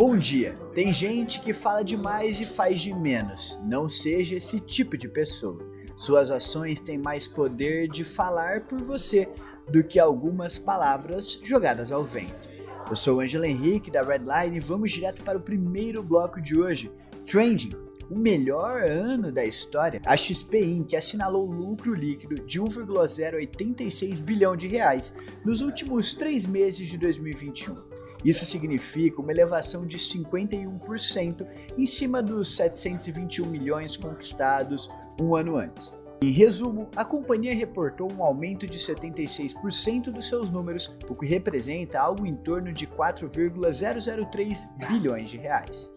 Bom dia. Tem gente que fala demais e faz de menos. Não seja esse tipo de pessoa. Suas ações têm mais poder de falar por você do que algumas palavras jogadas ao vento. Eu sou o Angela Henrique da Redline e vamos direto para o primeiro bloco de hoje, Trending, o melhor ano da história, a XP Inc. assinalou lucro líquido de 1,086 bilhão de reais nos últimos três meses de 2021. Isso significa uma elevação de 51% em cima dos 721 milhões conquistados um ano antes. Em resumo, a companhia reportou um aumento de 76% dos seus números, o que representa algo em torno de 4,003 bilhões de reais.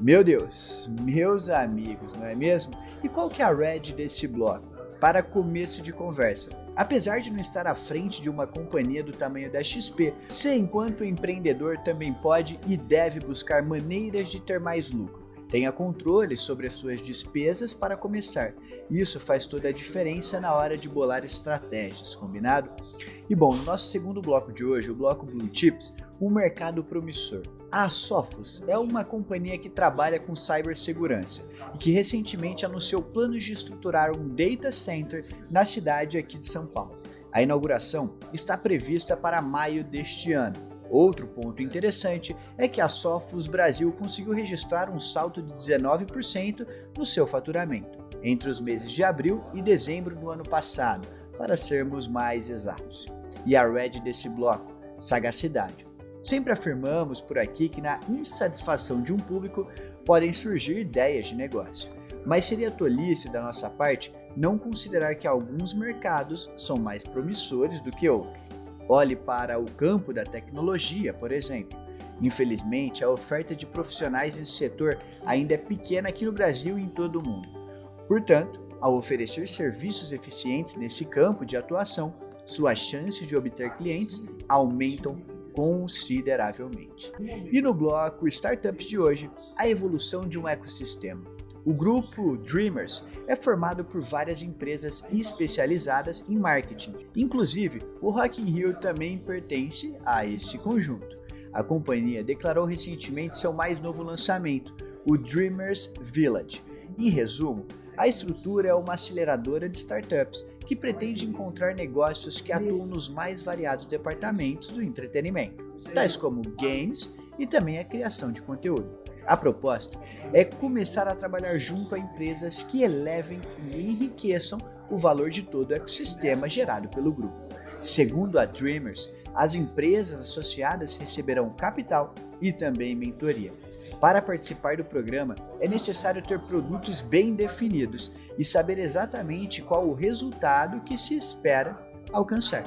Meu Deus, meus amigos, não é mesmo? E qual que é a red desse bloco? Para começo de conversa, Apesar de não estar à frente de uma companhia do tamanho da XP, você, enquanto empreendedor, também pode e deve buscar maneiras de ter mais lucro. Tenha controle sobre as suas despesas para começar. Isso faz toda a diferença na hora de bolar estratégias, combinado? E bom, no nosso segundo bloco de hoje, o bloco Blue Chips, um mercado promissor. A Sophos é uma companhia que trabalha com cibersegurança e que recentemente anunciou planos de estruturar um data center na cidade aqui de São Paulo. A inauguração está prevista para maio deste ano. Outro ponto interessante é que a Sophos Brasil conseguiu registrar um salto de 19% no seu faturamento entre os meses de abril e dezembro do ano passado, para sermos mais exatos. E a red desse bloco, sagacidade. Sempre afirmamos por aqui que na insatisfação de um público podem surgir ideias de negócio, mas seria tolice da nossa parte não considerar que alguns mercados são mais promissores do que outros. Olhe para o campo da tecnologia, por exemplo. Infelizmente, a oferta de profissionais nesse setor ainda é pequena aqui no Brasil e em todo o mundo. Portanto, ao oferecer serviços eficientes nesse campo de atuação, suas chances de obter clientes aumentam consideravelmente. E no bloco Startups de hoje, a evolução de um ecossistema. O grupo Dreamers é formado por várias empresas especializadas em marketing. Inclusive, o Rock in Rio também pertence a esse conjunto. A companhia declarou recentemente seu mais novo lançamento, o Dreamers Village. Em resumo, a estrutura é uma aceleradora de startups que pretende encontrar negócios que atuam nos mais variados departamentos do entretenimento, tais como games e também a criação de conteúdo. A proposta é começar a trabalhar junto a empresas que elevem e enriqueçam o valor de todo o ecossistema gerado pelo grupo. Segundo a Dreamers, as empresas associadas receberão capital e também mentoria. Para participar do programa, é necessário ter produtos bem definidos e saber exatamente qual o resultado que se espera alcançar.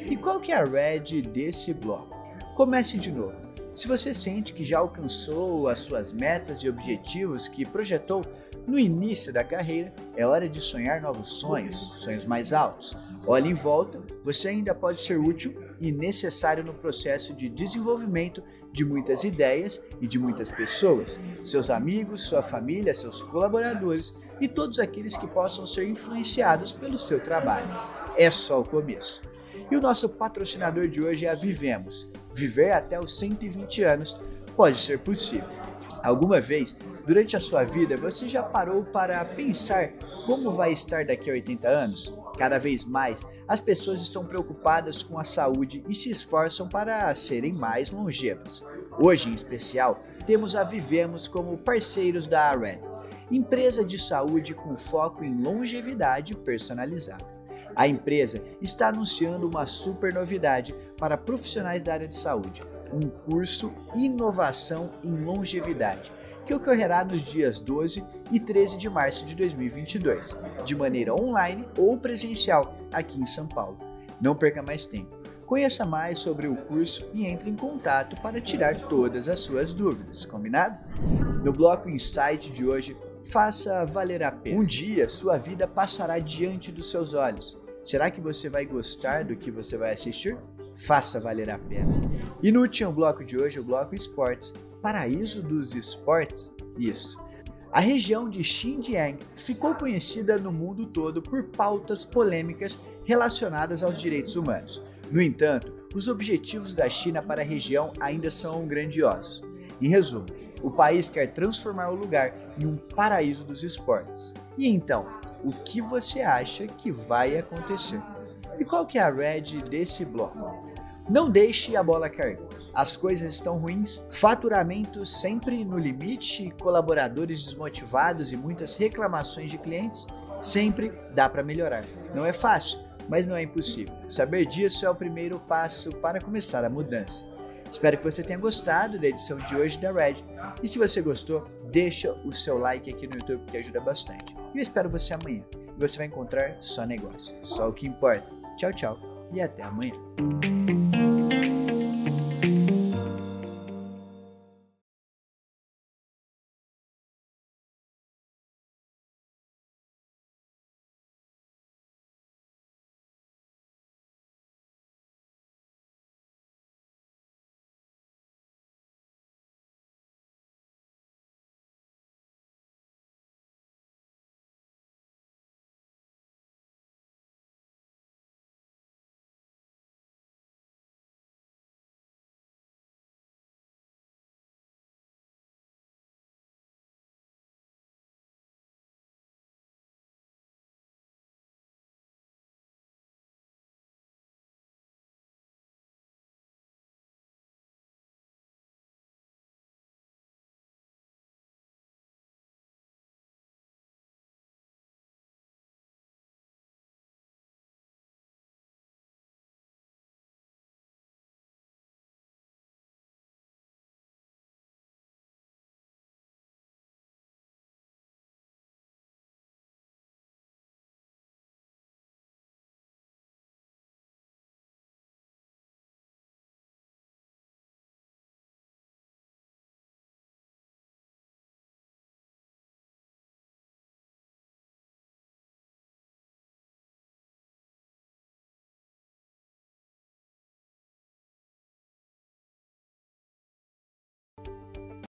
E qual que é a red desse bloco? Comece de novo. Se você sente que já alcançou as suas metas e objetivos que projetou no início da carreira, é hora de sonhar novos sonhos, sonhos mais altos. Olhe em volta, você ainda pode ser útil e necessário no processo de desenvolvimento de muitas ideias e de muitas pessoas, seus amigos, sua família, seus colaboradores e todos aqueles que possam ser influenciados pelo seu trabalho. É só o começo. E o nosso patrocinador de hoje é a Vivemos. Viver até os 120 anos pode ser possível. Alguma vez, durante a sua vida, você já parou para pensar como vai estar daqui a 80 anos? Cada vez mais, as pessoas estão preocupadas com a saúde e se esforçam para serem mais longevas. Hoje, em especial, temos a Vivemos como parceiros da Red, empresa de saúde com foco em longevidade personalizada. A empresa está anunciando uma super novidade para profissionais da área de saúde, um curso Inovação em Longevidade que ocorrerá nos dias 12 e 13 de março de 2022, de maneira online ou presencial aqui em São Paulo. Não perca mais tempo. Conheça mais sobre o curso e entre em contato para tirar todas as suas dúvidas, combinado? No bloco Insight de hoje, faça valer a pena. Um dia sua vida passará diante dos seus olhos. Será que você vai gostar do que você vai assistir? Faça valer a pena. E no último bloco de hoje, o bloco Esportes, paraíso dos esportes? Isso. A região de Xinjiang ficou conhecida no mundo todo por pautas polêmicas relacionadas aos direitos humanos. No entanto, os objetivos da China para a região ainda são grandiosos. Em resumo, o país quer transformar o lugar em um paraíso dos esportes. E então, o que você acha que vai acontecer? E qual que é a red desse bloco? Não deixe a bola cair. As coisas estão ruins, faturamento sempre no limite, colaboradores desmotivados e muitas reclamações de clientes. Sempre dá para melhorar. Não é fácil, mas não é impossível. Saber disso é o primeiro passo para começar a mudança. Espero que você tenha gostado da edição de hoje da Red. E se você gostou, deixa o seu like aqui no YouTube que ajuda bastante. E eu espero você amanhã. Você vai encontrar só negócio, só o que importa. Tchau, tchau e até amanhã.